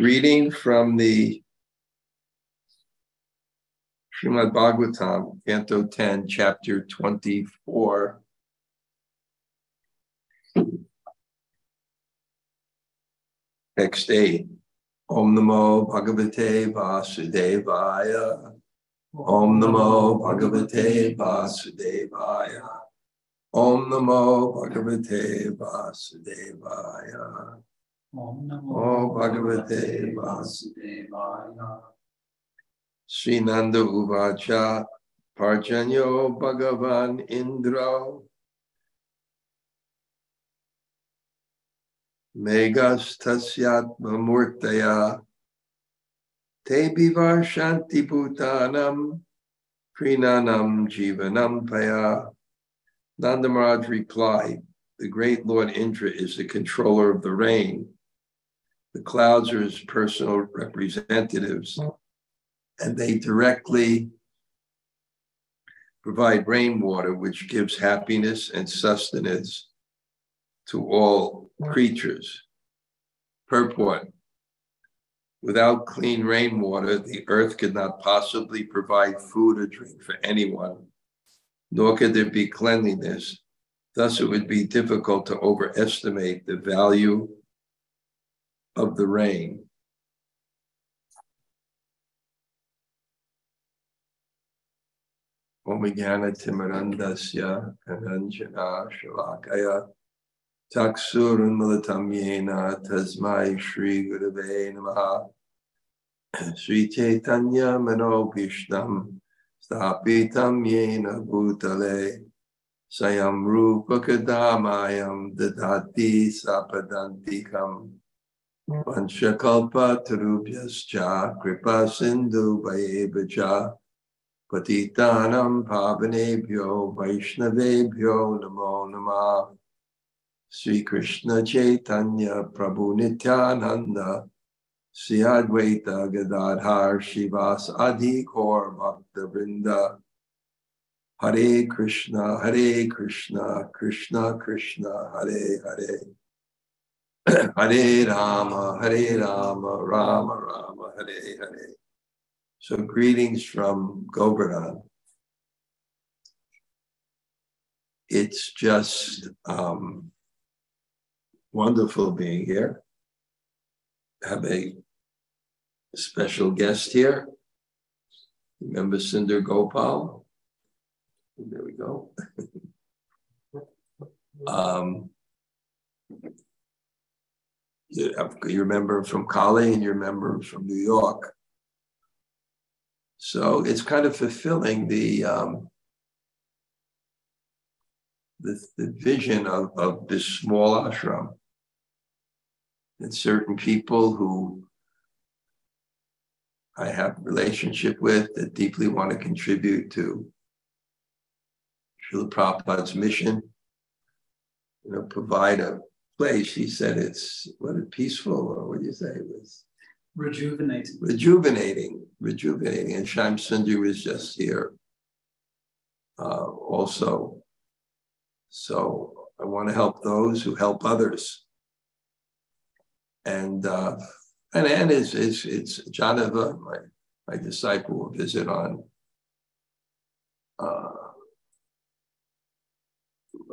Reading from the Srimad Bhagavatam, Canto 10, Chapter 24. Text 8. Om Namo Bhagavate Vasudevaya. Om Namo Bhagavate Vasudevaya. Om Namo Bhagavate Vasudevaya. Om Namo oh, Bhagavate Vasudevaya. Srinanda Uvacha Parjanyo Bhagavan Indra Megas Tasyatma Murtaya Te Bivarshanti Bhutanam Prinanam Jivanam Paya Nanda Maharaj replied, the great Lord Indra is the controller of the rain. The clouds are his personal representatives, and they directly provide rainwater, which gives happiness and sustenance to all creatures. Purport Without clean rainwater, the earth could not possibly provide food or drink for anyone, nor could there be cleanliness. Thus, it would be difficult to overestimate the value of the rain. Omigana Timarandasya Kananjana Shalakaya Taksurun Militam Yena Tasmai Shri Gurave Namaha Sri Chaitanya Mano Vishnam Stapitam Yena Bhutale Sayam Rupa Dadati Sapadantikam Panchakalpa Tarubhyascha Kripa Sindhu Vayevacha Patitanam Pavanebhyo Vaishnavebhyo Namo Namah Sri Krishna Chaitanya Prabhu Nityananda Sri Advaita Gadadhar Shivas Adi Kaur Bhakta Vrinda. Hare Krishna Hare Krishna Krishna Krishna Hare Hare Hare Rama Hare Rama Rama Rama Hare Hare so greetings from Govardhan. It's just um, wonderful being here. Have a special guest here. Remember Sundar Gopal? There we go. um, you, remember from Kali and you remember from New York. So it's kind of fulfilling the um, the, the vision of, of this small ashram. And certain people who I have relationship with that deeply want to contribute to Srila Prabhupada's mission, you know, provide a place. He said it's what a peaceful, or what do you say it was? Rejuvenating. Rejuvenating, rejuvenating. And Shyam Sundar was just here uh, also. So I want to help those who help others. And uh, and and is it's it's Janava, my my disciple will visit on uh,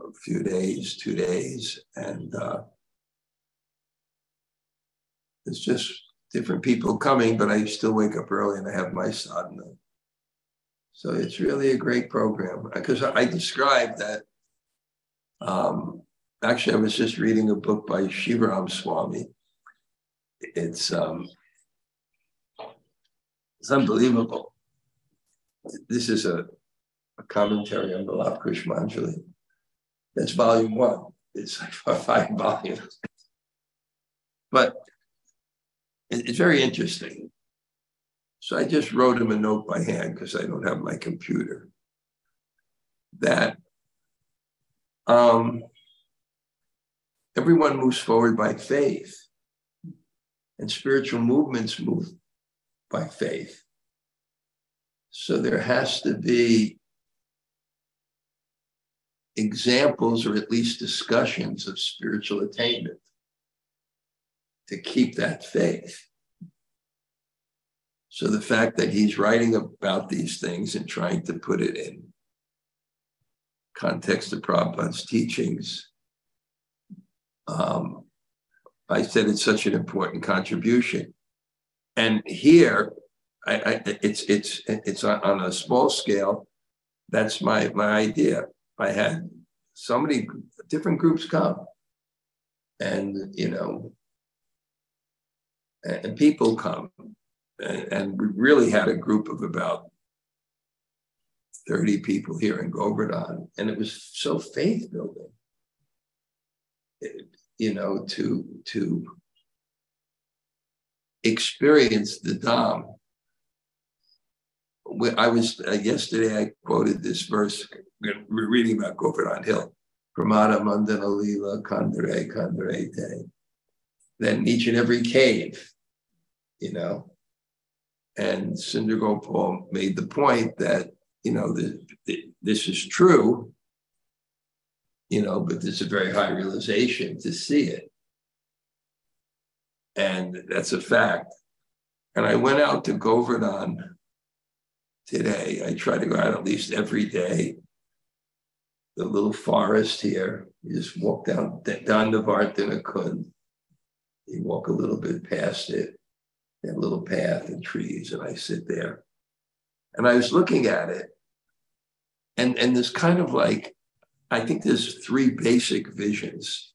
a few days, two days, and uh, it's just different people coming, but I still wake up early and I have my sadhana. So it's really a great program because I described that. Um, actually, I was just reading a book by Shivaram Swami. It's um, it's unbelievable. This is a, a commentary on the Vilapa Kusumanjali. That's volume one. It's like five volumes. But it's very interesting. So I just wrote him a note by hand because I don't have my computer. That um, everyone moves forward by faith, and spiritual movements move by faith. So there has to be examples or at least discussions of spiritual attainment to keep that faith. So the fact that he's writing about these things and trying to put it in context of Prabhupada's teachings, um, I said it's such an important contribution. And here, I, I, it's it's it's on a small scale. That's my my idea. I had so many different groups come, and you know, and, and people come, and, and, we really had a group of about thirty people here in Govardhan, and it was so faith building. you know, to to experience the Dham. I was uh, yesterday. I quoted this verse. We're reading about Govardhan Hill. Pramada Mandana Lila Kandare Kandare Day. Then each and every cave, you know. And Sundar Gopal made the point that, you know, the, the, this is true, you know, but there's a very high realization to see it. And that's a fact. And I went out to Govardhan today. I try to go out at least every day. The little forest here. You just walk down down the. You walk a little bit past it, that little path and trees, and I sit there. And I was looking at it, and, and there's kind of like, I think there's three basic visions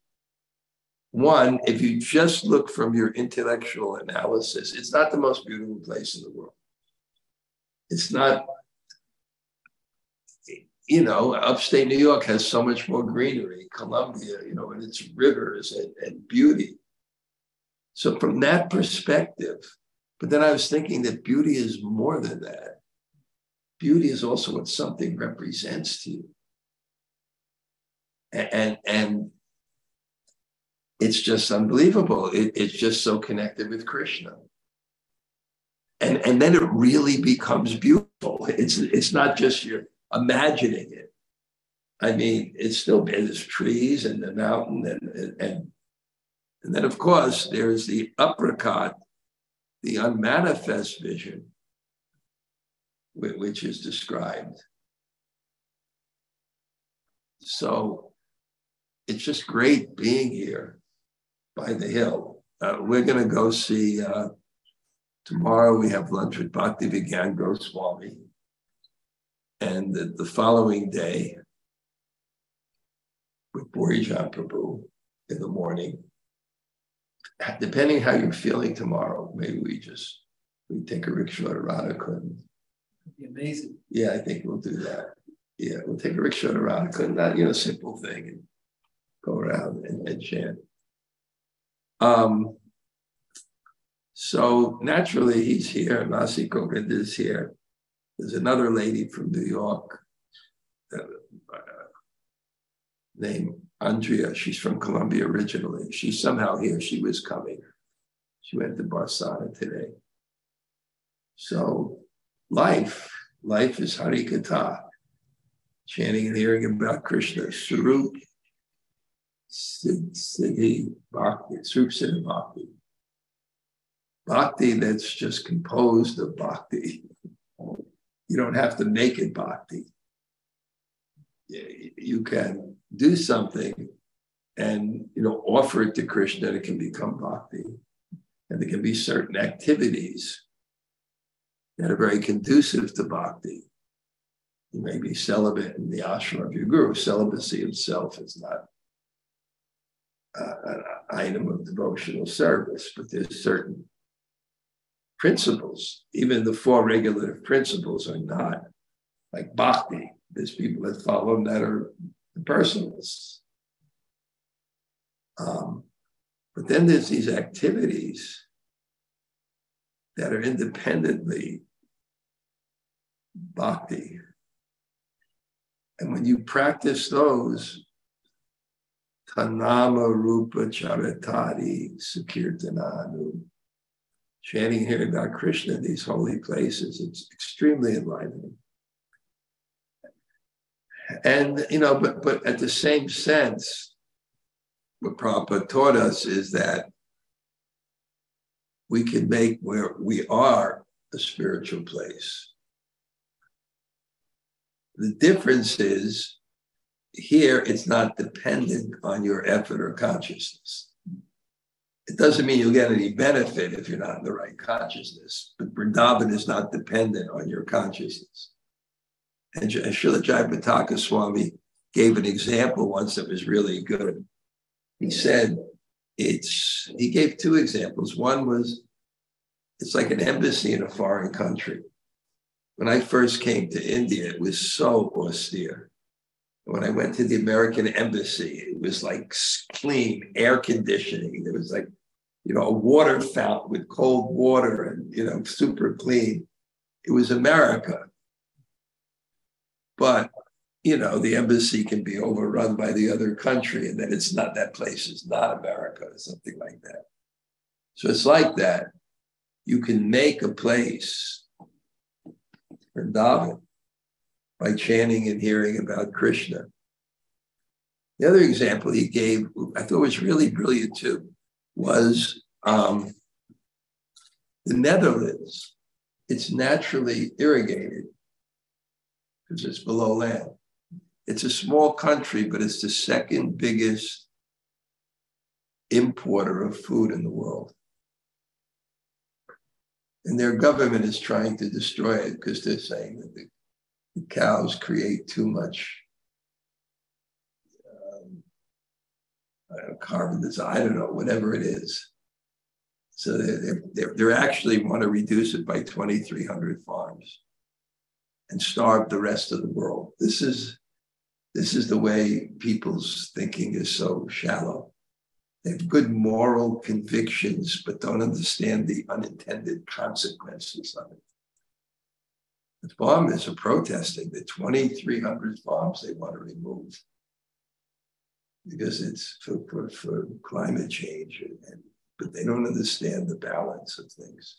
one, if you just look from your intellectual analysis, it's not the most beautiful place in the world. It's not, you know, upstate New York has so much more greenery, Columbia, you know, and its rivers and, and beauty. So, from that perspective, but then I was thinking that beauty is more than that. Beauty is also what something represents to you. And, and, and it's just unbelievable. It, it's just so connected with Krishna. And, and then it really becomes beautiful. It's, it's not just you're imagining it. I mean, it's still there's trees and the mountain and, and, and then of course there's the aprakat, the unmanifest vision, which is described. So it's just great being here by the hill. Uh, we're going to go see, uh, tomorrow we have lunch with Bhakti Vigyan Goswami. And the, following day with Borijan Prabhu in the morning. Depending how you're feeling tomorrow, maybe we just we take a rickshaw to Radhakund. Be amazing. Yeah, I think we'll do that. Yeah, we'll take a rickshaw to Radhakund, not you know, simple thing, and go around and, and chant. Um, so naturally, he's here. Nasi Govind is here. There's another lady from New York uh, named Andrea. She's from Colombia originally. She's somehow here. She was coming. She went to Barsana today. So life, life is Harikatha, chanting and hearing about Krishna, Swarup, Siddhi Bhakti, Srup Siddhi Bhakti. Bhakti that's just composed of bhakti. You don't have to make it bhakti. You can do something and you know offer it to Krishna and it can become bhakti. And there can be certain activities that are very conducive to bhakti. You may be celibate in the ashram of your guru. Celibacy itself is not uh, an item of devotional service, but there's certain principles. Even the four regulative principles are not like bhakti. There's people that follow them that are the personalists. Um, but then there's these activities that are independently bhakti. And when you practice those, Tanama Rupa Charitati Sakirtananu. Chanting here about Krishna in these holy places, it's extremely enlightening. And, you know, but, but at the same sense, what Prabhupada taught us is that we can make where we are a spiritual place. The difference is here it's not dependent on your effort or consciousness. It doesn't mean you'll get any benefit if you're not in the right consciousness, but Vrindavan is not dependent on your consciousness. And Srila Jayapataka Swami gave an example once that was really good. He said, it's, he gave two examples. One was, it's like an embassy in a foreign country. When I first came to India, it was so austere. When I went to the American embassy, it was like clean air conditioning. There was like, you know, a water fountain with cold water and, you know, super clean. It was America. But, you know, the embassy can be overrun by the other country and then it's not, that place is not America or something like that. So it's like that. You can make a place for David by chanting and hearing about Krishna. The other example he gave, I thought was really brilliant too, was um, the Netherlands. It's naturally irrigated because it's below land. It's a small country, but it's the second biggest importer of food in the world. And their government is trying to destroy it because they're saying that the the cows create too much um, know, carbon I don't know, whatever it is. So they they they actually want to reduce it by 2,300 farms and starve the rest of the world. This is this is the way people's thinking is so shallow. They have good moral convictions, but don't understand the unintended consequences of it. The farmers are protesting the 2,300 farms they want to remove because it's for, for, for climate change, and, but they don't understand the balance of things.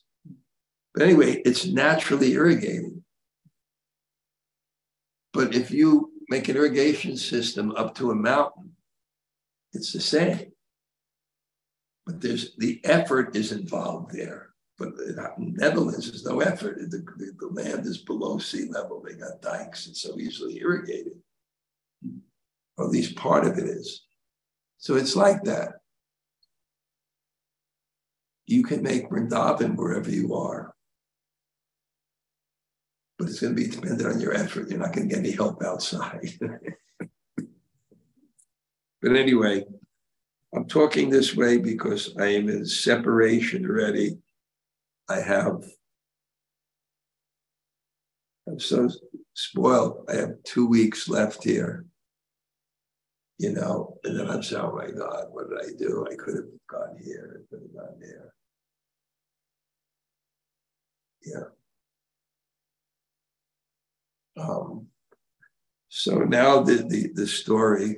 But anyway, it's naturally irrigated. But if you make an irrigation system up to a mountain, it's the same. But there's the effort is involved there. But in Netherlands, there's no effort. The, the, the, land is below sea level. They got dikes. It's so easily irrigated. Or at least part of it is. So it's like that. You can make Vrindavan wherever you are. But it's going to be dependent on your effort. You're not going to get any help outside. but anyway, I'm talking this way because I am in separation already I have, I'm so spoiled. I have two weeks left here, you know, and then I'm saying, oh my God, what did I do? I could have gone here, I could have gone there. Yeah. Um, so now the, the, the story,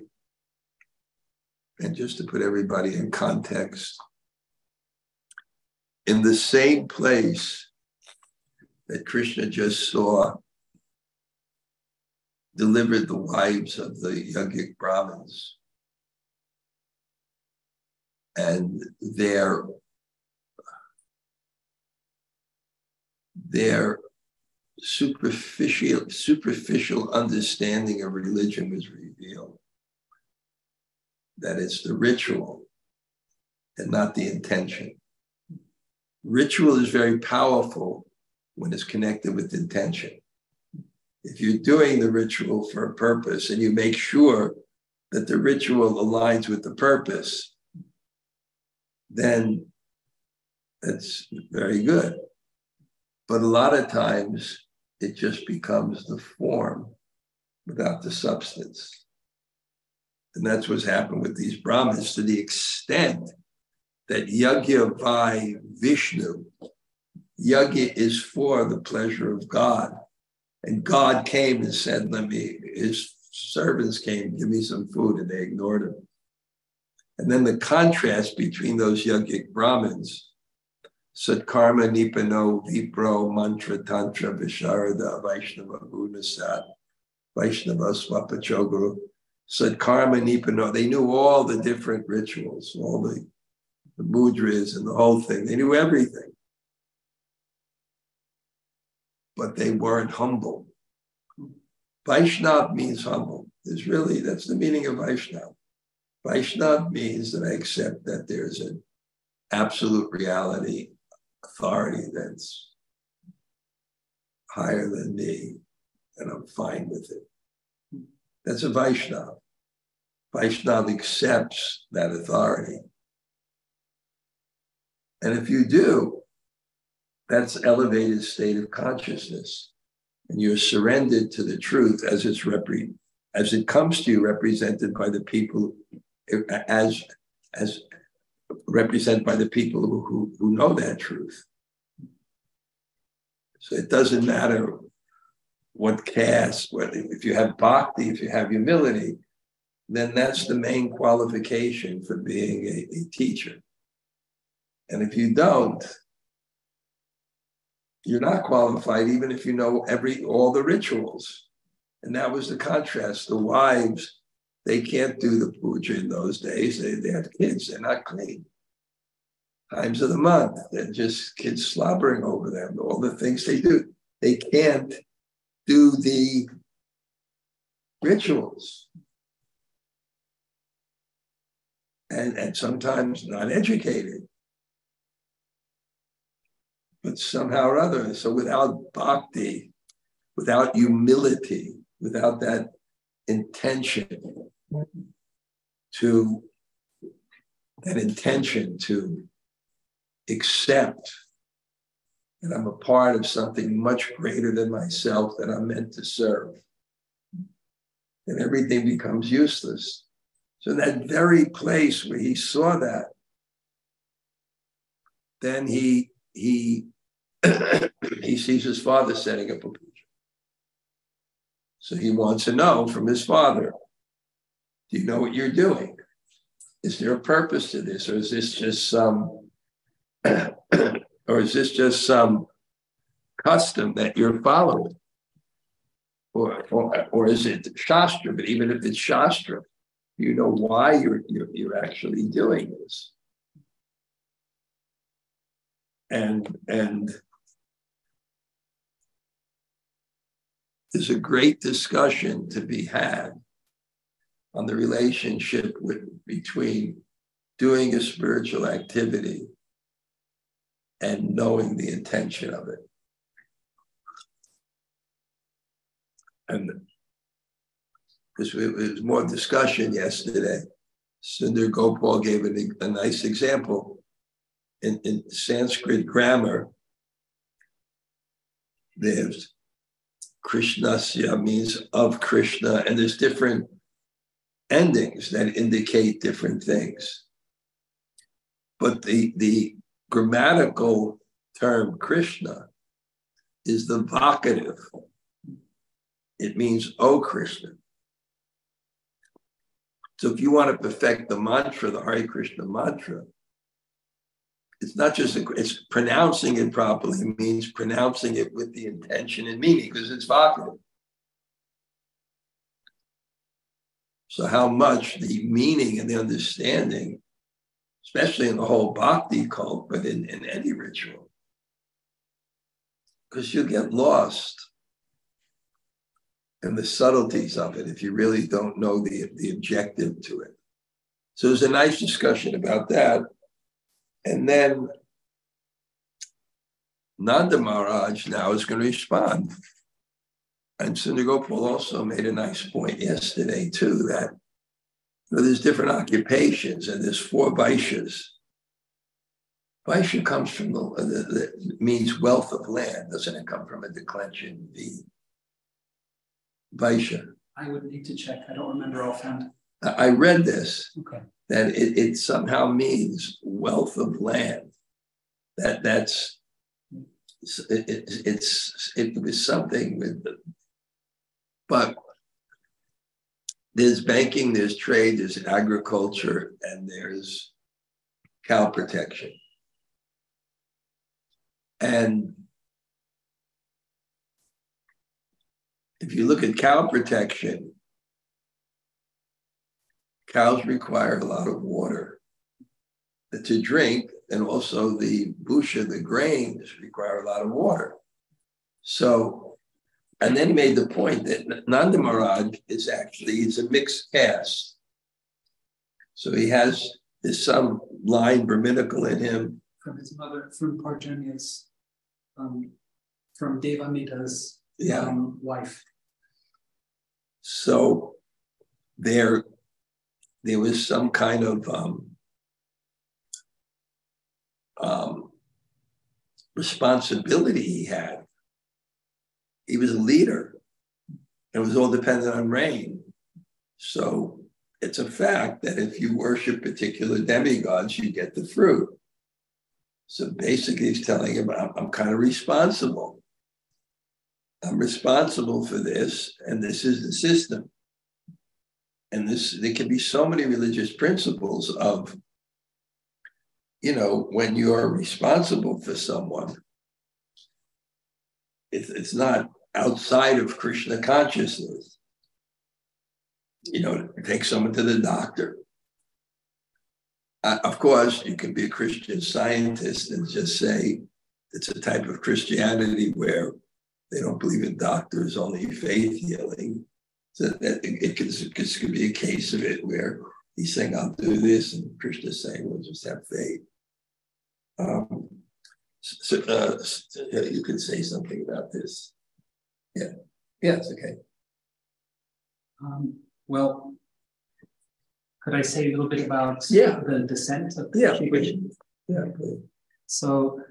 and just to put everybody in context, in the same place that Krishna just saw delivered the wives of the yogic Brahmins. And their, their superficial, superficial understanding of religion was revealed. That it's the ritual and not the intention. Ritual is very powerful when it's connected with intention. If you're doing the ritual for a purpose and you make sure that the ritual aligns with the purpose, then that's very good. But a lot of times it just becomes the form without the substance. And that's what's happened with these Brahmins to the extent that yagya by Vishnu, yagya is for the pleasure of God. And God came and said, Let me, his servants came, give me some food, and they ignored him. And then the contrast between those yogic Brahmins, Satkarma Nipano Vipro Mantra Tantra Visharada Vaishnava Gunasat Vaishnava Swapachoguru Satkarma Nipano, they knew all the different rituals, all the the mudras and the whole thing. They knew everything. but they weren't humble. Vaishnav means humble. It's really, that's the meaning of Vaishnav. Vaishnav means that I accept that there's an absolute reality, authority that's higher than me, and I'm fine with it. That's a Vaishnav. Vaishnav accepts that authority. And if you do, that's elevated state of consciousness. And you're surrendered to the truth as it's repre- as it comes to you, represented by the people as as represented by the people who, who, know that truth. So it doesn't matter what caste, what if you have bhakti, if you have humility, then that's the main qualification for being a, a teacher. And if you don't, you're not qualified, even if you know every all the rituals. And that was the contrast. The wives, they can't do the puja in those days. They, they have kids, they're not clean. Times of the month, they're just kids slobbering over them, all the things they do. They can't do the rituals. And, and sometimes not educated but somehow or other. So without bhakti, without humility, without that intention to that intention to accept that I'm a part of something much greater than myself that I'm meant to serve. And everything becomes useless. So that very place where he saw that, then he he he sees his father setting up a puja. So he wants to know from his father, do you know what you're doing? Is there a purpose to this? Or is this just some or is this just some custom that you're following? Or, or, or is it Shastra? But even if it's Shastra, you know why you're, you're, you're actually doing this. And, and there's a great discussion to be had on the relationship with, between doing a spiritual activity and knowing the intention of it. And because it was more discussion yesterday. Sundar Gopal gave a, a nice example. In, in Sanskrit grammar, there's Krishnasya means of Krishna, and there's different endings that indicate different things. But the, the grammatical term Krishna is the vocative. It means, oh Krishna. So if you want to perfect the mantra, the Hare Krishna mantra, it's not just a, it's pronouncing it properly means pronouncing it with the intention and meaning because it's vocative. So how much the meaning and the understanding, especially in the whole bhakti cult, but in, in any ritual, because you get lost in the subtleties of it if you really don't know the, the objective to it. So there's a nice discussion about that. And then Nanda Maharaj now is going to respond. And Sundar also made a nice point yesterday, too, that you know, there's different occupations and there's four Vaishyas. Vaishya comes from the, the, the, means wealth of land, doesn't it come from a declension V? Vaishya. I would need to check. I don't remember offhand. I read this. Okay that it, it somehow means wealth of land. That that's it, it, it's it was something with the, but there's banking, there's trade, there's agriculture, and there's cow protection. And if you look at cow protection, cows require a lot of water to drink, and also the busha, the grains, require a lot of water. So, and then he made the point that Nanda Maharaj is actually is a mixed caste. So he has there's some line Brahminical in him. From his mother, from Parjanya's, um, from Deva Midha's Yeah. um, wife. So there, there was some kind of um, um, responsibility he had. He was a leader. It was all dependent on rain. So it's a fact that if you worship particular demigods, you get the fruit. So basically, he's telling him, I'm, I'm kind of responsible. I'm responsible for this, and this is the system. And this, there can be so many religious principles of, you know, when you are responsible for someone, it's, it's not outside of Krishna consciousness. You know, take someone to the doctor. Uh, of course, you can be a Christian scientist and just say it's a type of Christianity where they don't believe in doctors, only faith healing. So that it, it, could, it could be a case of it where he's saying, I'll do this, and Krishna's saying, we'll just have faith. Um, so, uh, yeah, you could say something about this. Yeah, yeah, it's okay. Um, well, could I say a little bit about Yeah. the descent of Yeah, Shri please. Yeah, please. So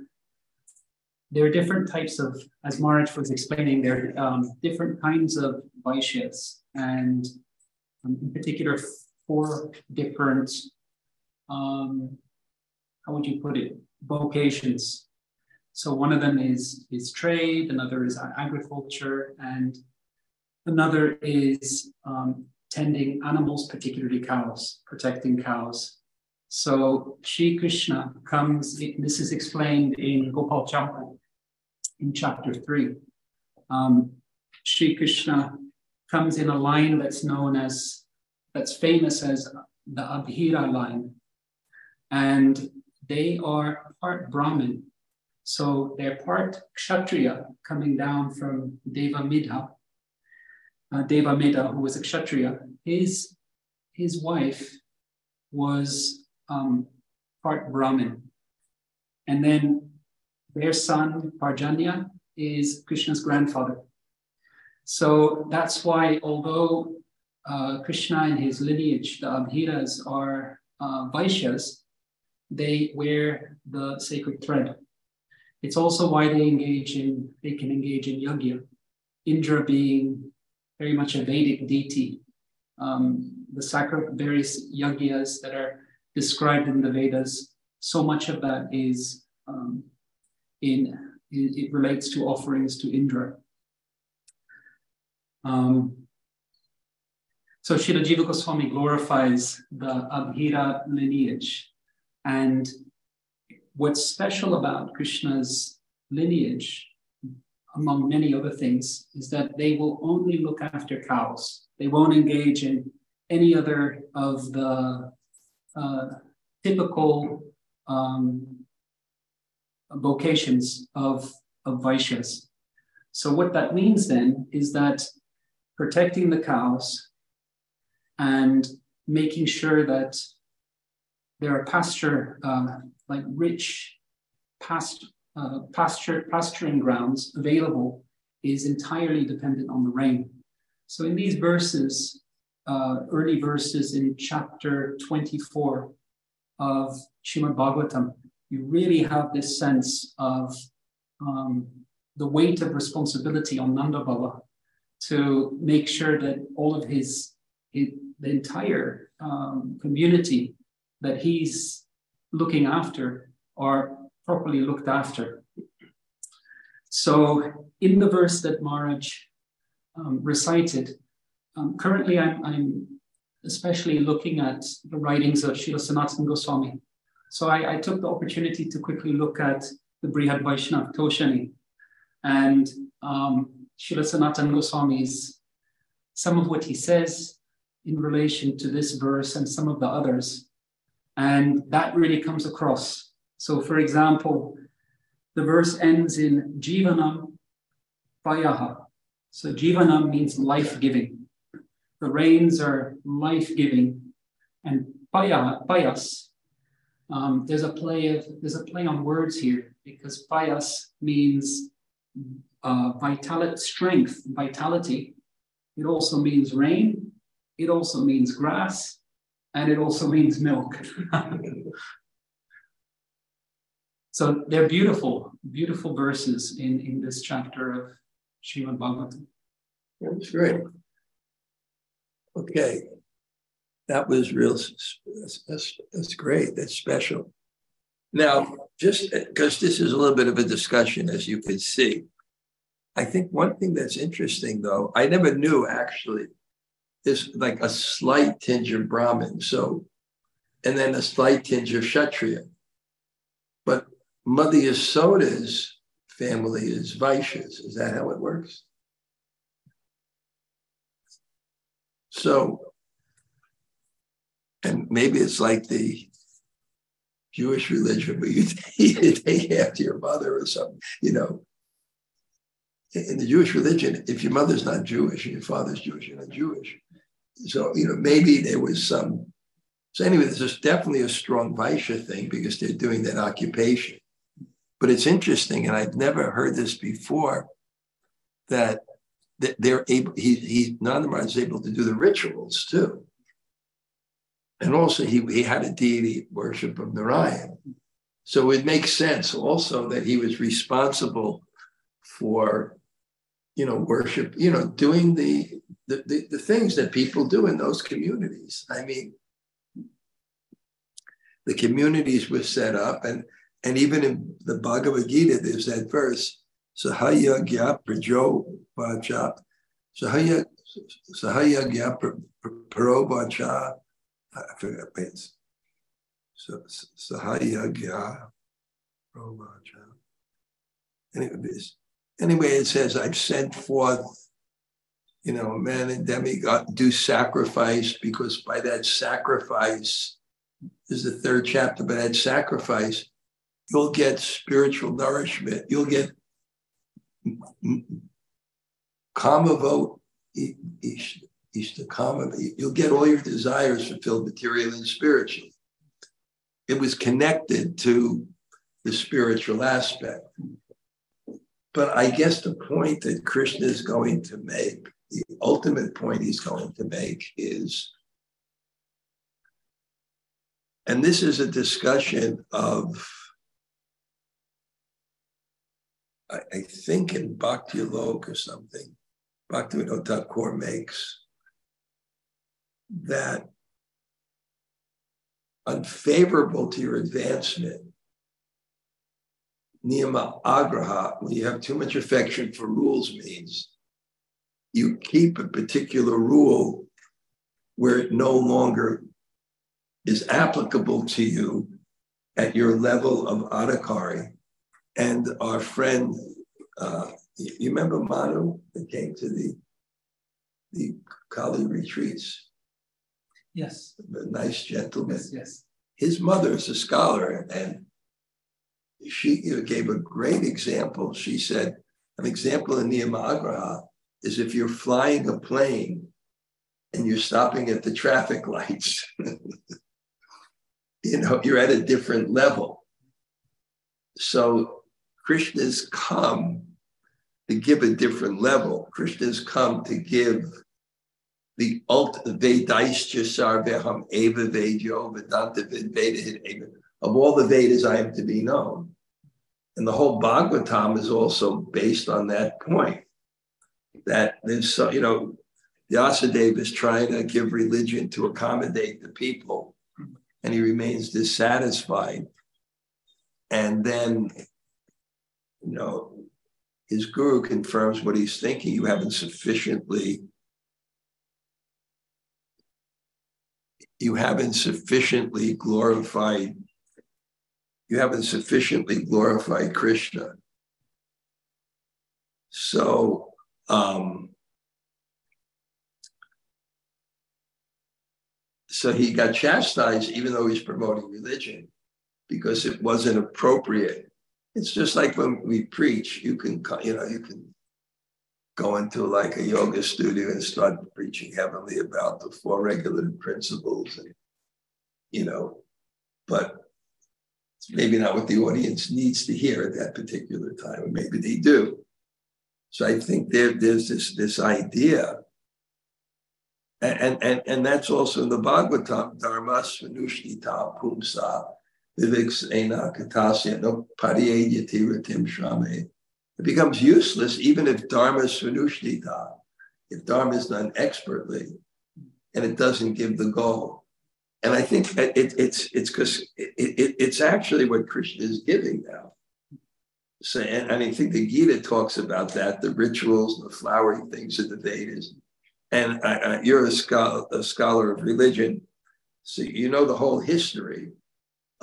there are different types of, as Maharaj was explaining, there are um, different kinds of Vaishyas, and um, in particular, four different, um, how would you put it, vocations. So one of them is is trade, another is agriculture, and another is um, tending animals, particularly cows, protecting cows. So Shri Krishna comes, this is explained in Gopal Champu in chapter three. Um, Shri Krishna comes in a line that's known as, that's famous as the Abhira line. And they are part Brahmin. So they're part Kshatriya coming down from Deva Midha. Uh, Deva Midha, who was a Kshatriya, his, his wife was um, part Brahmin. And then their son, Parjanya, is Krishna's grandfather. So that's why, although uh, Krishna and his lineage, the Abhiras, are uh, Vaishyas, they wear the sacred thread. It's also why they engage in, they can engage in yajna. Indra being very much a Vedic deity. Um, the sacred various yajnas that are described in the Vedas, so much of that is um, in, it, it relates to offerings to Indra. Um, so Srila Jiva Goswami glorifies the Abhira lineage. And what's special about Krishna's lineage, among many other things, is that they will only look after cows. They won't engage in any other of the uh, typical um, vocations of, of Vaishyas. So, what that means then is that protecting the cows and making sure that there are pasture, uh, like rich past, uh, pasture, pasturing grounds available is entirely dependent on the rain. So, in these verses, uh, early verses in chapter 24 of Shrimad Bhagavatam, you really have this sense of um, the weight of responsibility on Nanda Baba to make sure that all of his, his the entire um, community that he's looking after are properly looked after. So, in the verse that Maharaj um, recited, um, currently I'm, I'm, especially looking at the writings of Srila Sanatana Goswami. So, I, I, took the opportunity to quickly look at the Brihad Vaishnav Toshani and um, Srila Sanatana Goswami's some of what he says in relation to this verse and some of the others. And that really comes across. So, for example, the verse ends in Jivanam Payaha. So Jivanam means life giving. The rains are life giving. And Paya, Payas, um, there's a play of there's a play on words here because Payas means uh, vitality, strength, vitality. It also means rain. It also means grass, and it also means milk. so they're beautiful, beautiful verses in, in this chapter of Srimad Bhagavatam. That's great. Okay. That was real, that's, that's, that's great. That's special. Now, just uh, because this is a little bit of a discussion, as you can see, I think one thing that's interesting, though, I never knew actually, is like a slight tinge of Brahmin. So, and then a slight tinge of Kshatriya. But Mother Yasoda's family is Vaishyas. Is that how it works? So, and maybe it's like the Jewish religion, but you take, after your mother or something, you know. In the Jewish religion, if your mother's not Jewish and your father's Jewish, you're not Jewish. So, you know, maybe there was some. So, anyway, there's definitely a strong Vaishya thing because they're doing that occupation. But it's interesting, and I've never heard this before, that they're able, he, he Nandaman is able to do the rituals too. And also, he, he had a deity worship of Narayan. So it makes sense also that he was responsible for, you know, worship, you know, doing the, the, the, the things that people do in those communities. I mean, the communities were set up and and even in the Bhagavad Gita, there's that verse, Sahaya Gya Prajo Vacha, Sahaya Sahaya Gya Pro Vacha, I forget, it's Sahaya Gya Pro Vacha. Anyway, it says, I've sent forth, you know, man and demigod do sacrifice because by that sacrifice, is the third chapter, but that sacrifice, you'll get spiritual nourishment. You'll get kama vote, kama. You'll get all your desires fulfilled, material and spiritual. It was connected to the spiritual aspect. But I guess the point that Krishna is going to make, the ultimate point he's going to make is, and this is a discussion of I, I think in Bhaktyaloka or something, Bhaktivinoda Thakur makes that unfavorable to your advancement, niyama agraha, when you have too much affection for rules, means you keep a particular rule where it no longer is applicable to you at your level of adhikari and our friend, uh, you remember Manu that came to the the Kali retreats? Yes. A nice gentleman. Yes, yes. His mother is a scholar, and she gave a great example. She said, an example in Niyamagraha is if you're flying a plane and you're stopping at the traffic lights, you know, you're at a different level. So Krishna's come to give a different level. Krishna's come to give the ultimate Sarveham Eva Vedyo Vedanta Veda Of all the Vedas I am to be known. And the whole Bhagavatam is also based on that point. That there's so, you know, Vyasadeva is trying to give religion to accommodate the people, and he remains dissatisfied. And then you know, his guru confirms what he's thinking. You haven't sufficiently, you haven't sufficiently glorified, you haven't sufficiently glorified Krishna. So, um, so he got chastised even though he's promoting religion because it wasn't appropriate it's just like when we preach, you can, you know, you can go into like a yoga studio and start preaching heavily about the four regulative principles and you know but maybe not what the audience needs to hear at that particular time. Or maybe they do. So i think there, there's this this idea. And, and, and that's also in the Bhagavatam, Dharma Svanushnita Pumsa, It becomes useless even if Dharma Svanushnita, if Dharma is done expertly and it doesn't give the goal. And I think it, it's it's because it, it, it's actually what Krishna is giving now. So, and, and I think the Gita talks about that, the rituals, the flowery things of the Vedas. And uh, uh, you're a scholar, a scholar of religion, so you know the whole history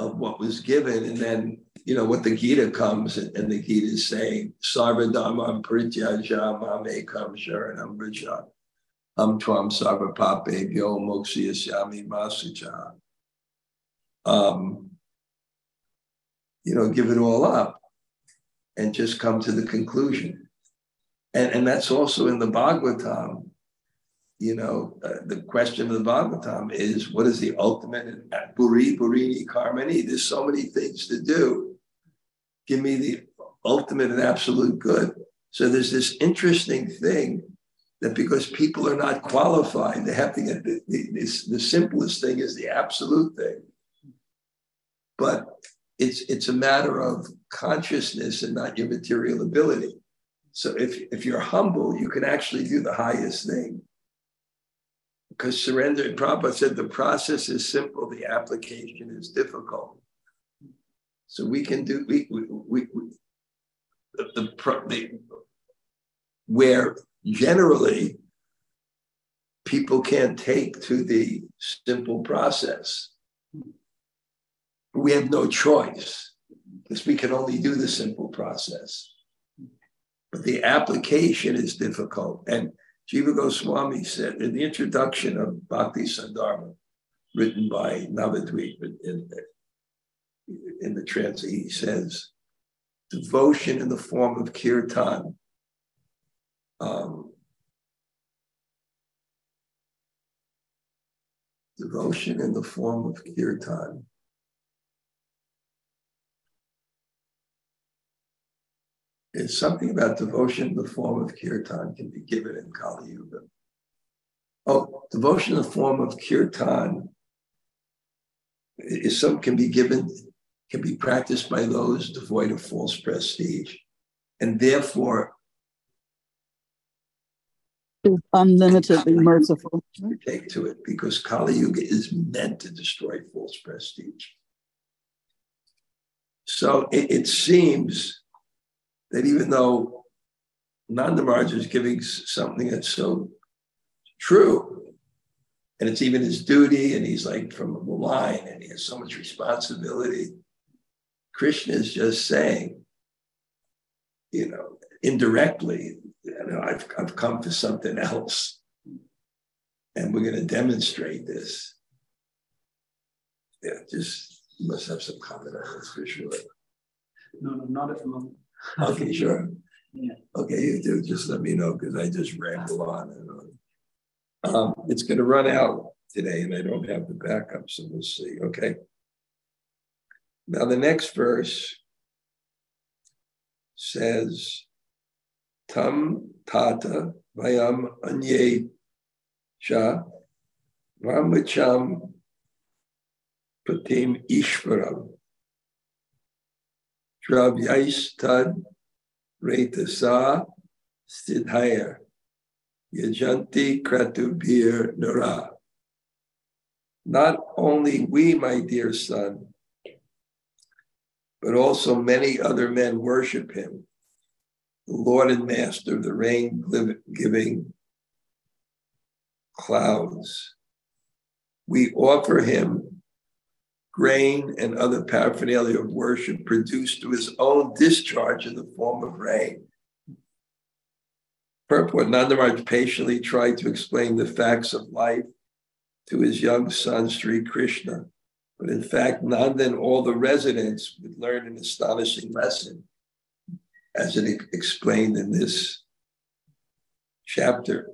of what was given, and then you know what the Gita comes and, and the Gita is saying, Sarvadhamam Prityaja Mame Kam Sharanam Vraja Am Tvam Sarva Pape Byo Mokshiyasyami Masaja. Um, you know, give it all up and just come to the conclusion. And, and that's also in the Bhagavatam you know, uh, the question of the Bhagavatam is what is the ultimate Puri Purini Karmani? There's so many things to do. Give me the ultimate and absolute good. So there's this interesting thing that because people are not qualified, they have to get the, the, this, the simplest thing is the absolute thing. But it's it's a matter of consciousness and not your material ability. So if, if you're humble, you can actually do the highest thing because surrender, Prabhupada said the process is simple, the application is difficult. So we can do, we, we, we, we the, the, the, where generally people can't take to the simple process. We have no choice because we can only do the simple process. But the application is difficult. And Jiva Goswami said in the introduction of Bhakti Sandarbha, written by Navadvip in, in the transit, he says, devotion in the form of kirtan. Um, devotion in the form of kirtan is something about devotion in the form of kirtan can be given in Kali Yuga. Oh, devotion in the form of kirtan is some can be given, can be practiced by those devoid of false prestige, and therefore is unlimitedly merciful. Take to it because Kali Yuga is meant to destroy false prestige. So it, it seems that even though Nanda Maharaj is giving something that's so true, and it's even his duty, and he's like from the line, and he has so much responsibility. Krishna is just saying, you know, indirectly, you know, I've, I've come for something else, and we're going to demonstrate this. Yeah, just you must have some comment on this for sure. No, no, not at the moment. Okay, sure. Yeah. Okay, you do. Just let me know because I just ramble on and on. Um, it's going to run out today, and I don't have the backup, so we'll see. Okay. Now the next verse says, "Tam tata vayam anye cha vamacham patim ishvaram." Shravyais Retasa Stidhaya Yajanti Kratubir Nara. Not only we, my dear son, but also many other men worship him, the Lord and Master of the rain giving clouds. We offer him grain, and other paraphernalia of worship produced to his own discharge in the form of rain. Purport Nandamaj patiently tried to explain the facts of life to his young son, Sri Krishna. But in fact, Nanda and all the residents would learn an astonishing lesson, as it explained in this chapter.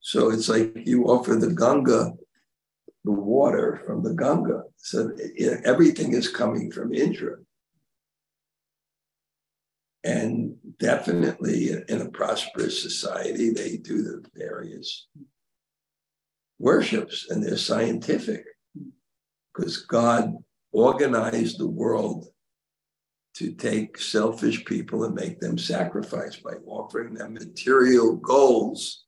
So it's like you offer the Ganga, the water from the Ganga. So everything is coming from Indra. And definitely in a prosperous society, they do the various worships and they're scientific because God organized the world to take selfish people and make them sacrifice by offering them material goals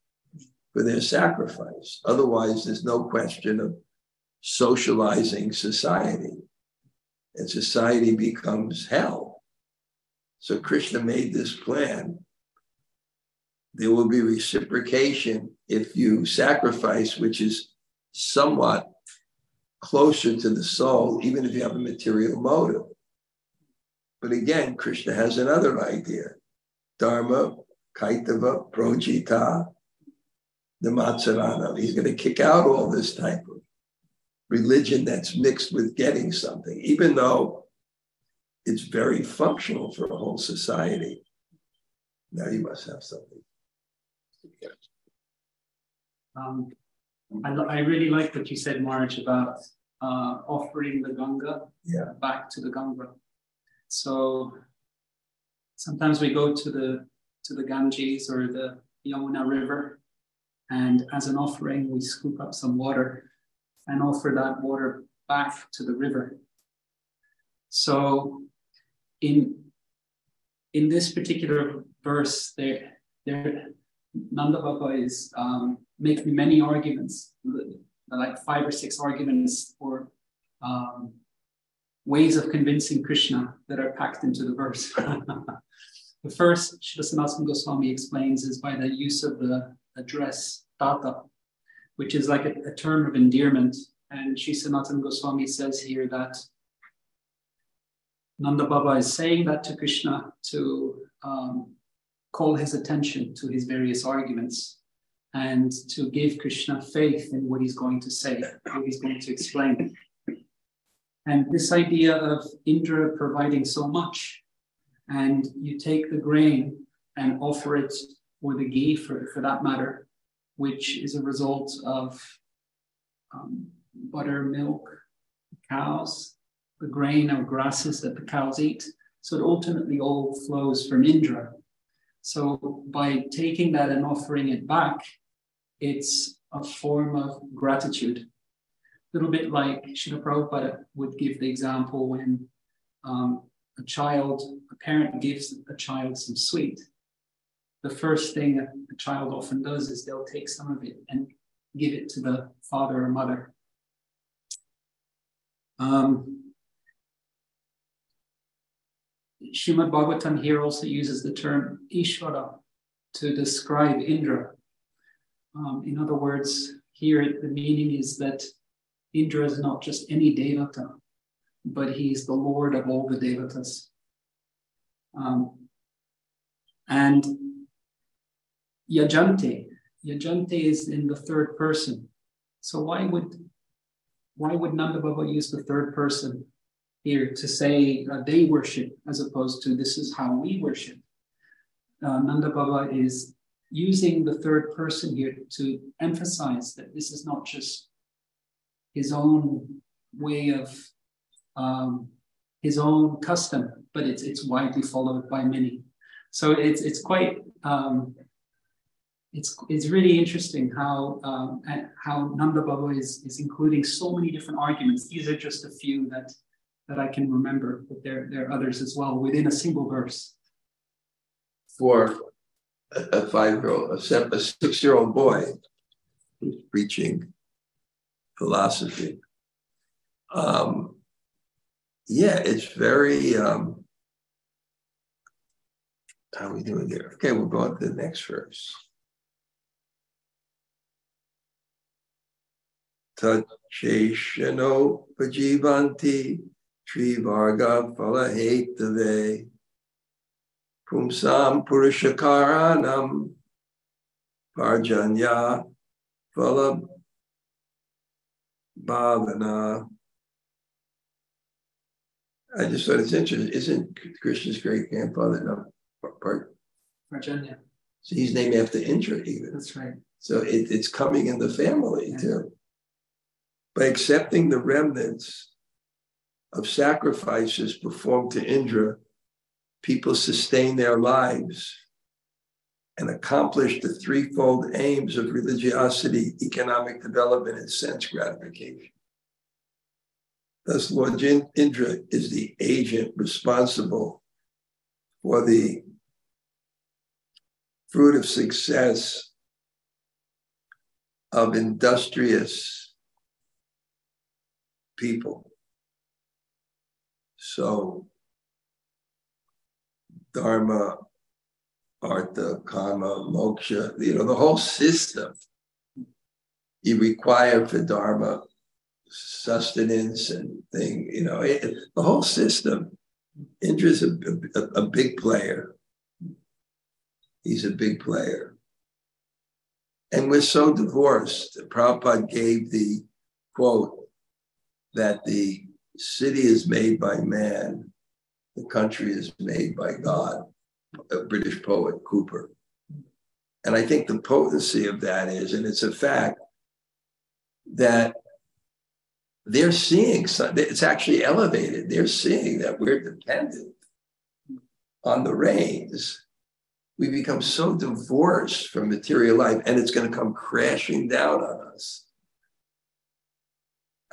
for their sacrifice. Otherwise, there's no question of socializing society, and society becomes hell. So Krishna made this plan. There will be reciprocation if you sacrifice, which is somewhat closer to the soul, even if you have a material motive. But again, Krishna has another idea Dharma, Kaitava, Projita, the Matsarana. He's going to kick out all this type religion that's mixed with getting something, even though it's very functional for a whole society. Now you must have something. Um, I, I really like what you said, Marge, about uh, offering the Ganga yeah. back to the Ganga. So sometimes we go to the to the Ganges or the Yamuna River, and as an offering, we scoop up some water and offer that water back to the river. So in in this particular verse, there, there Nanda Baba is um, making many arguments, like five or six arguments or um, ways of convincing Krishna that are packed into the verse. the first, Srila Sanatana Goswami explains, is by the use of the address Tata, which is like a, a term of endearment. And Sri Sanatana Goswami says here that Nanda Baba is saying that to Krishna to um, call his attention to his various arguments and to give Krishna faith in what he's going to say, what he's going to explain. And this idea of Indra providing so much, and you take the grain and offer it, or the ghee for, for that matter, which is a result of um, butter, milk, cows, the grain or grasses that the cows eat. So it ultimately all flows from Indra. So by taking that and offering it back, it's a form of gratitude A little bit like Srila Prabhupada would give the example when um, a child, a parent gives a child some sweet. The first thing a child often does is they'll take some of it and give it to the father or mother. Um, Shrimad Bhagavatam here also uses the term Ishvara to describe Indra. Um, in other words, here the meaning is that Indra is not just any devata, but he's the lord of all the devatas. Um, and Yajante, Yajante is in the third person. So why would why would Nanda Baba use the third person here to say uh, they worship as opposed to this is how we worship? Uh, Nanda Baba is using the third person here to emphasize that this is not just his own way of um, his own custom, but it's it's widely followed by many. So it's it's quite um, it's it's really interesting how um, how Nanda Baba is is including so many different arguments. These are just a few that that I can remember, but there there are others as well within a single verse. For a, five-year-old, a, a six-year-old boy who's preaching philosophy. Um, yeah, it's very. Um, how are we doing here? Okay, we'll go on to the next verse. Tacheshano pajivanti trivarga falahetave pumsam purushakaranam parjanya phala bhavana. I just thought it's interesting. Isn't Krishna's great grandfather no part? Parjanya. So he's named after Indra, even. That's right. So it, it's coming in the family yeah. too. By accepting the remnants of sacrifices performed to Indra, people sustain their lives and accomplish the threefold aims of religiosity, economic development, and sense gratification. Thus, Lord Indra is the agent responsible for the fruit of success of industrious people. So, Dharma, Artha, Karma, Moksha, you know, the whole system you require for Dharma sustenance and thing, you know, it, the whole system. Indra's a, a, a big player. He's a big player. And we're so divorced. Prabhupada gave the quote that the city is made by man, the country is made by God, a British poet, Cowper. And I think the potency of that is, and it's a fact, that they're seeing it's actually elevated. They're seeing that we're dependent on the rains. We become so divorced from material life, and it's going to come crashing down on us.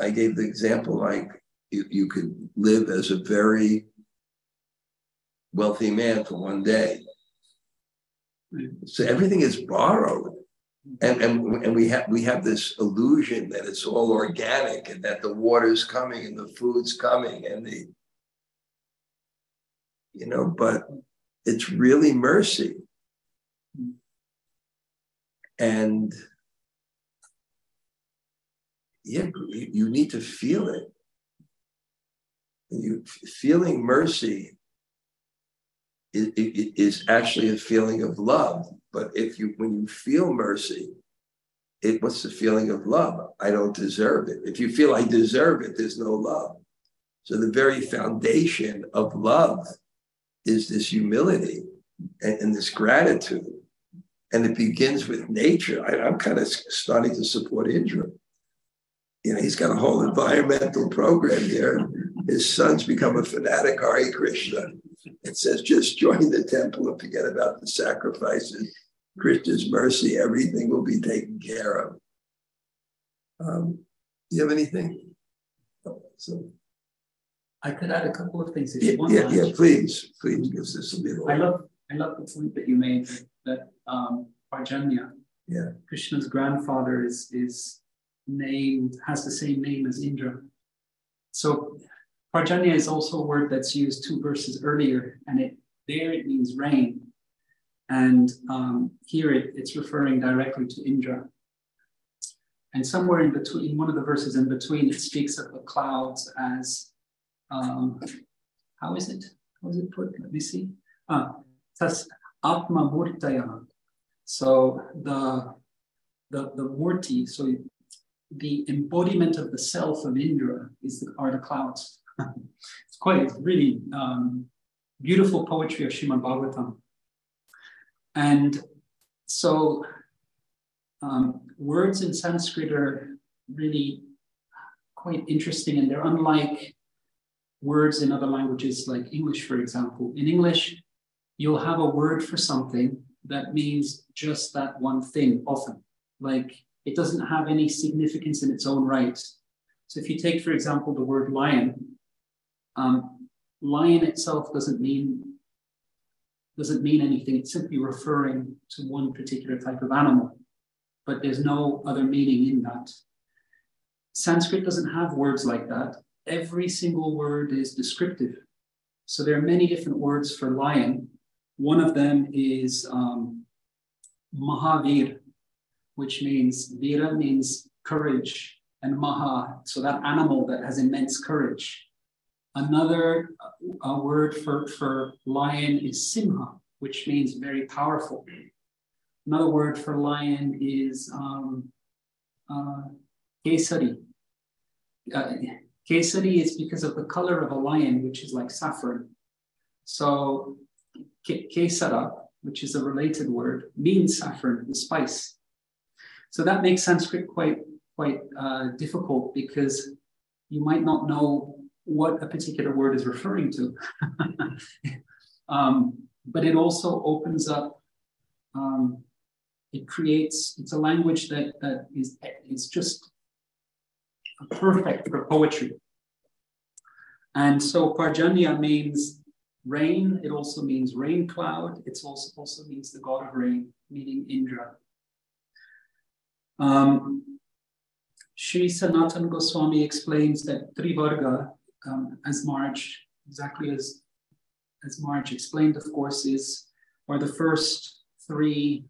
I gave the example like you, you could live as a very wealthy man for one day. So everything is borrowed and and and we have we have this illusion that it's all organic and that the water's coming and the food's coming and the you know but it's really mercy and yeah you need to feel it you feeling mercy is, is actually a feeling of love but if you, when you feel mercy, it what's the feeling of love? I don't deserve it. If you feel I deserve it, there's no love. So the very foundation of love is this humility and, and this gratitude. And it begins with nature. I, am kind of starting to support Indra. You know, he's got a whole environmental program here. His son's become a fanatic Hare Krishna. It says just join the temple and forget about the sacrifices. Krishna's mercy, everything will be taken care of. Um, do you have anything? So, I could add a couple of things. If yeah, you want yeah, yeah, please, please, because this will be the I love, I love the point that you made that um, Parjanya, yeah, Krishna's grandfather is is named has the same name as Indra. So Parjanya is also a word that's used two verses earlier, and it there it means rain. And um, here it, it's referring directly to Indra. And somewhere in between, one of the verses in between, it speaks of the clouds as, um, how is it? How is it put? Let me see. Ah, atma murtaya. So the, the, the murti, so the embodiment of the self of Indra is the, are the clouds. it's quite really um, beautiful poetry of Srimad Bhagavatam. And so um, words in Sanskrit are really quite interesting and they're unlike words in other languages like English, for example. In English, you'll have a word for something that means just that one thing often. Like it doesn't have any significance in its own right. So if you take, for example, the word lion, um, lion itself doesn't mean doesn't mean anything. It's simply referring to one particular type of animal, but there's no other meaning in that. Sanskrit doesn't have words like that. Every single word is descriptive. So there are many different words for lion. One of them is um, Mahavir, which means Vira means courage, and Maha, so that animal that has immense courage. Another uh, word for, for lion is simha, which means very powerful. Another word for lion is um, uh, kesari. Uh, kesari is because of the color of a lion, which is like saffron. So ke- kesara which is a related word, means saffron, the spice. So that makes Sanskrit quite quite uh, difficult because you might not know what a particular word is referring to. um, but it also opens up, um, it creates, it's a language that, that is, is just perfect for poetry. And so Parjanya means rain. It also means rain cloud. It also, also means the god of rain, meaning Indra. Um, Sri Sanatan Goswami explains that Trivarga, um, as Marge, exactly as, as Marge explained, of course, is are the first three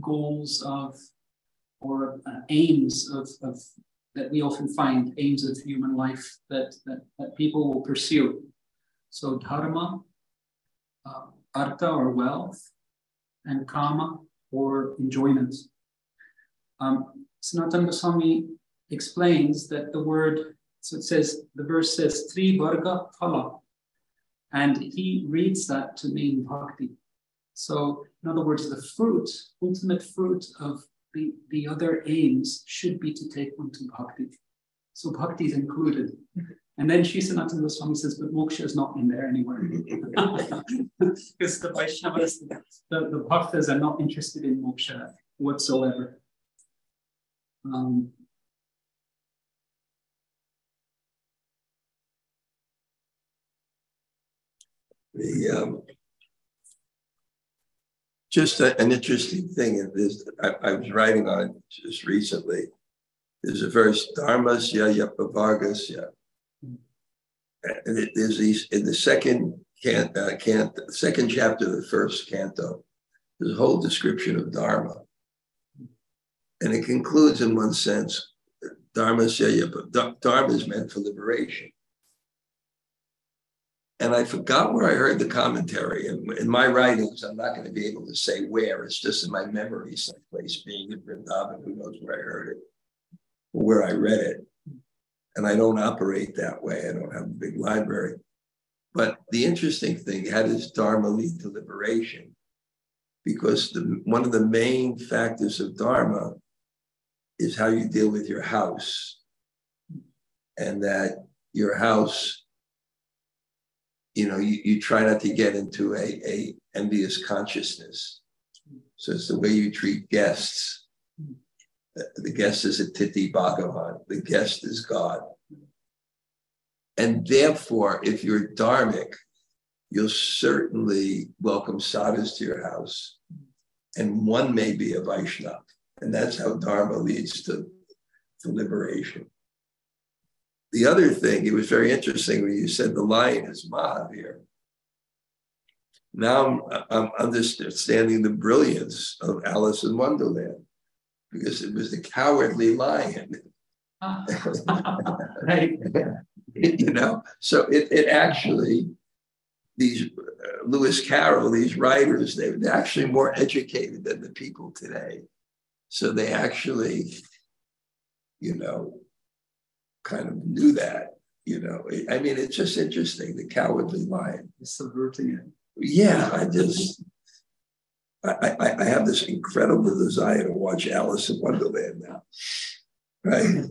goals of or uh, aims of, of that we often find aims of human life that, that, that people will pursue. So dharma, uh, artha or wealth, and kama or enjoyment. Um, Sanatan Goswami explains that the word, so it says, the verse says, Tri Varga Phala. And he reads that to mean bhakti. So, in other words, the fruit, ultimate fruit of the, the other aims should be to take one to bhakti. So bhakti is included. And then Sri Sanatana Goswami says, but moksha is not in there anywhere. because the Vaishnavas, the, the bhaktas are not interested in moksha whatsoever. Um, the um, just a, an interesting thing in this, I, I, was writing on just recently. There's a verse, Dharmasya Yapavargasya. And it, there's these, in the second cant, uh, cant, second chapter of the first canto, there's a whole description of Dharma. And it concludes in one sense, Dharma Dharma is meant for liberation. And I forgot where I heard the commentary. And in my writings, I'm not going to be able to say where. It's just in my memory someplace, being in Vrindavan, who knows where I heard it, or where I read it. And I don't operate that way. I don't have a big library. But the interesting thing, how does Dharma lead to liberation? Because the, one of the main factors of Dharma is how you deal with your house. And that your house you know, you, you try not to get into a, a envious consciousness. So it's the way you treat guests. The guest is Atithi Bhagavan. The guest is God. And therefore, if you're dharmic, you'll certainly welcome sadhus to your house. And one may be a Vaishnav. And that's how Dharma leads to, to liberation. The other thing, it was very interesting when you said the lion is Mahavir. Now I'm, I'm understanding the brilliance of Alice in Wonderland because it was the cowardly lion. right. you know, so it, it actually, these uh, Lewis Carroll, these writers, they, they're actually more educated than the people today. So they actually, you know, kind of knew that. You know, I mean, it's just interesting. The cowardly lion, subverting it. Yeah, I just, I, I, I have this incredible desire to watch Alice in Wonderland now. Right.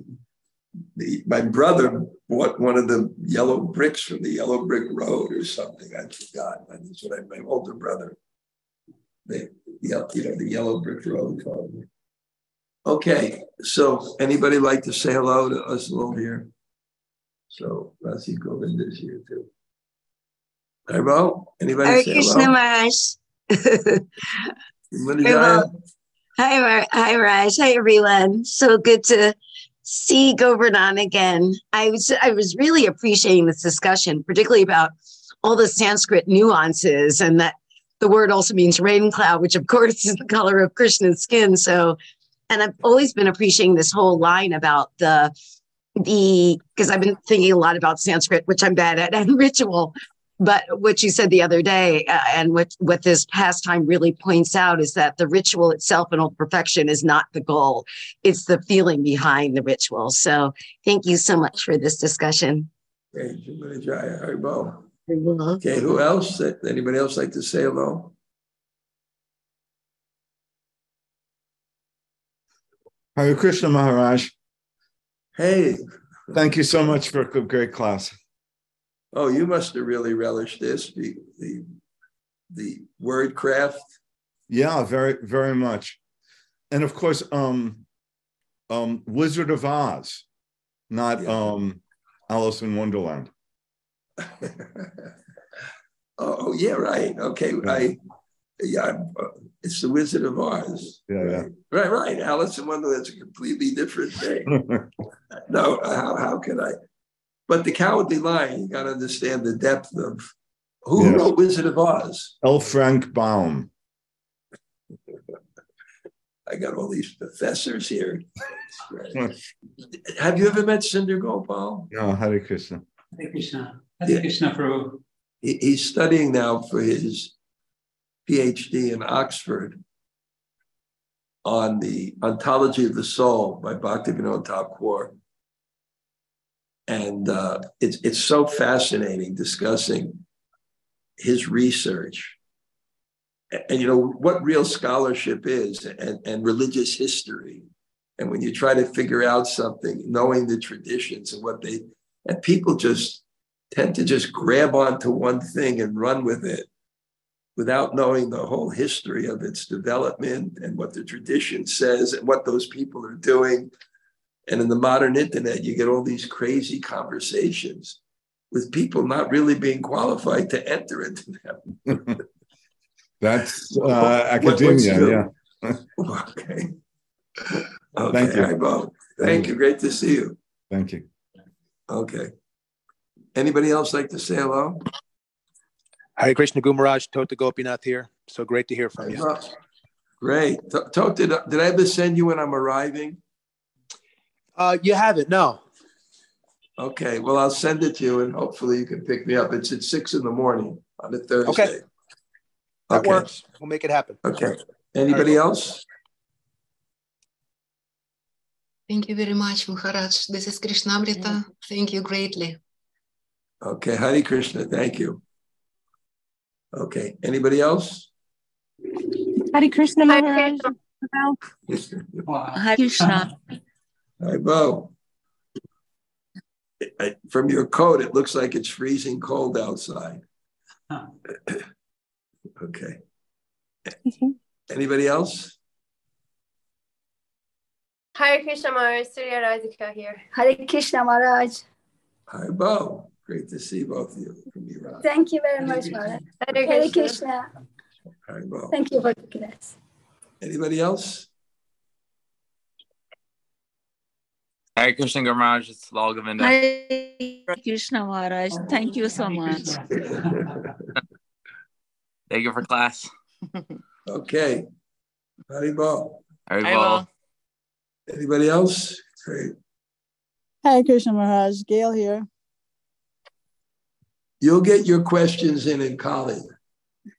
The, my brother bought one of the yellow bricks from the yellow brick road or something. I forgot. That's what I, my older brother. The, you know, the yellow brick road called me. Okay, so anybody like to say hello to us over here? So Rasi Govind is here too. Hello, anybody Hare say Krishna hello? Maharaj. Hi, hi, Raj. Hi, everyone. So good to see Govardhan again. I was I was really appreciating this discussion, particularly about all the Sanskrit nuances and that the word also means rain cloud, which of course is the color of Krishna's skin. So and I've always been appreciating this whole line about the the because I've been thinking a lot about Sanskrit, which I'm bad at, and ritual. But what you said the other day, uh, and what what this pastime really points out is that the ritual itself in all perfection is not the goal; it's the feeling behind the ritual. So, thank you so much for this discussion. Okay, Okay, who else? Anybody else like to say hello? Hare Krishna Maharaj. Hey, Thank you so much for a great class. oh, you must have really relished this, the, the, the word craft. Yeah, very, very much. And of course, um, um, Wizard of Oz, not Yeah. um, Alice in Wonderland. Oh, yeah, right. Okay, I, yeah, uh, it's the Wizard of Oz. Yeah, yeah. Right, right. Alice in Wonderland's a completely different thing. No, how, how can I? But the Cowardly Lion, you got to understand the depth of who Yes. wrote Wizard of Oz. L. Frank Baum. I got all these professors here. Have you ever met Sundar Gopal? No, Hare Krishna. Hare Krishna. Hare Krishna Prabhu. He, he's studying now for his PhD in Oxford on the ontology of the soul by Bhaktivinoda Thakur. And uh, it's it's so fascinating discussing his research and, and, you know what real scholarship is and, and religious history. And when you try to figure out something, knowing the traditions and what they and people just tend to just grab onto one thing and run with it without knowing the whole history of its development and what the tradition says and what those people are doing. And in the modern internet, you get all these crazy conversations with people not really being qualified to enter into them. That's uh, academia. Yeah. okay. Thank Okay, you. all right, Bo. Thank you. Great to see you. Thank you. Okay. Anybody else like to say hello? Hare Krishna Gumaraj, Tota Gopinath here. So great to hear from you. Great. To- Tote, did, did I ever send you when I'm arriving? Uh, you haven't, no. Okay, well, I'll send it to you and hopefully you can pick me up. It's at six in the morning on a Thursday. Okay. That Okay. works. We'll make it happen. Okay. Anybody else? Thank you very much, Maharaj. This is Krishnamrita. Thank you greatly. Okay, Hare Krishna, thank you. Okay, anybody else? Hare Krishna Maharaj. Wow. Hare Krishna. Hi, Bo. I- From your coat, it looks like it's freezing cold outside. Huh. Okay. Mm-hmm. Anybody else? Hare Krishna Maharaj, Surya Radhika here. Hare Krishna Maharaj. Hi, Bo. Great to see both of you from Iran. Thank you very much, Maharaj. Hare Krishna. Hi, Bo. Thank you for the class. Anybody else? Hare Krishna Gamaraj, it's Lal Govinda. Hare Krishna Maharaj. Thank you so much. Thank you for class. Okay. Howdy, Bo. Hare Hare Bol. Bol. Anybody else? Great. Hare Krishna Maharaj, Gail here. You'll get your questions in in college.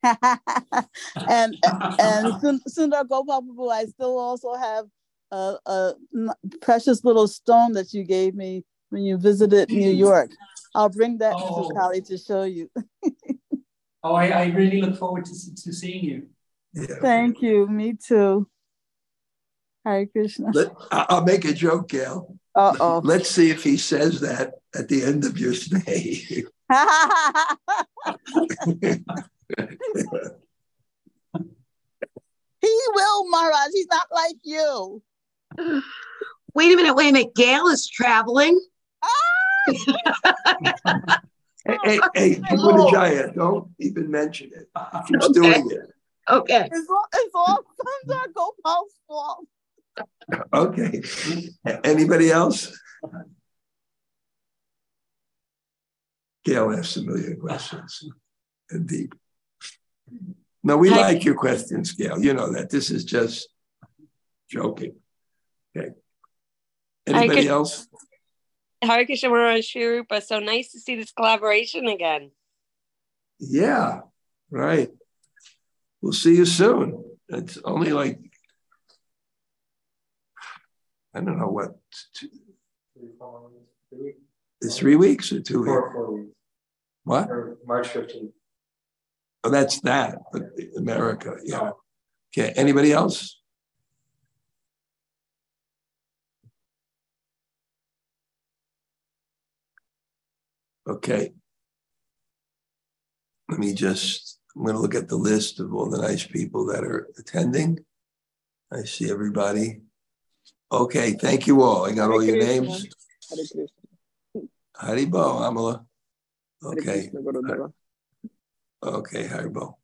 and and Sun- Sundar Gopal Prabhu, I still also have a precious little stone that you gave me when you visited New York. I'll bring that Oh. to Kali to show you. Oh, I, I really look forward to, to seeing you. Yeah. Thank you. Me too. Hare Krishna. Let, I'll make a joke, Gail. Uh oh. Let's see if he says that at the end of your stay. He will, Maharaj. He's not like you. Wait a minute, wait a minute. Gail is traveling. hey, hey, hey, Jaya, don't even mention it. She's Okay. doing it. Okay. It's all, it's all Sundar Gopal's fault. Okay. Anybody else? Gail asks a million questions and deep. No, we Hi. like your questions, Gail. You know that. This is just joking. Okay. Anybody could- else? Hare Krishna Maharaj Sri Rupa. So nice to see this collaboration again. Yeah, right. We'll see you soon. It's only like, I don't know what, two, it's three weeks or two four, four weeks? What? Or March 15th. Oh, that's that, America. Yeah. Okay. Anybody else? Okay. Let me just, I'm going to look at the list of all the nice people that are attending. I see everybody. Okay. Thank you all. I got all your names. Haribol, Amala. Okay, okay, Haribol.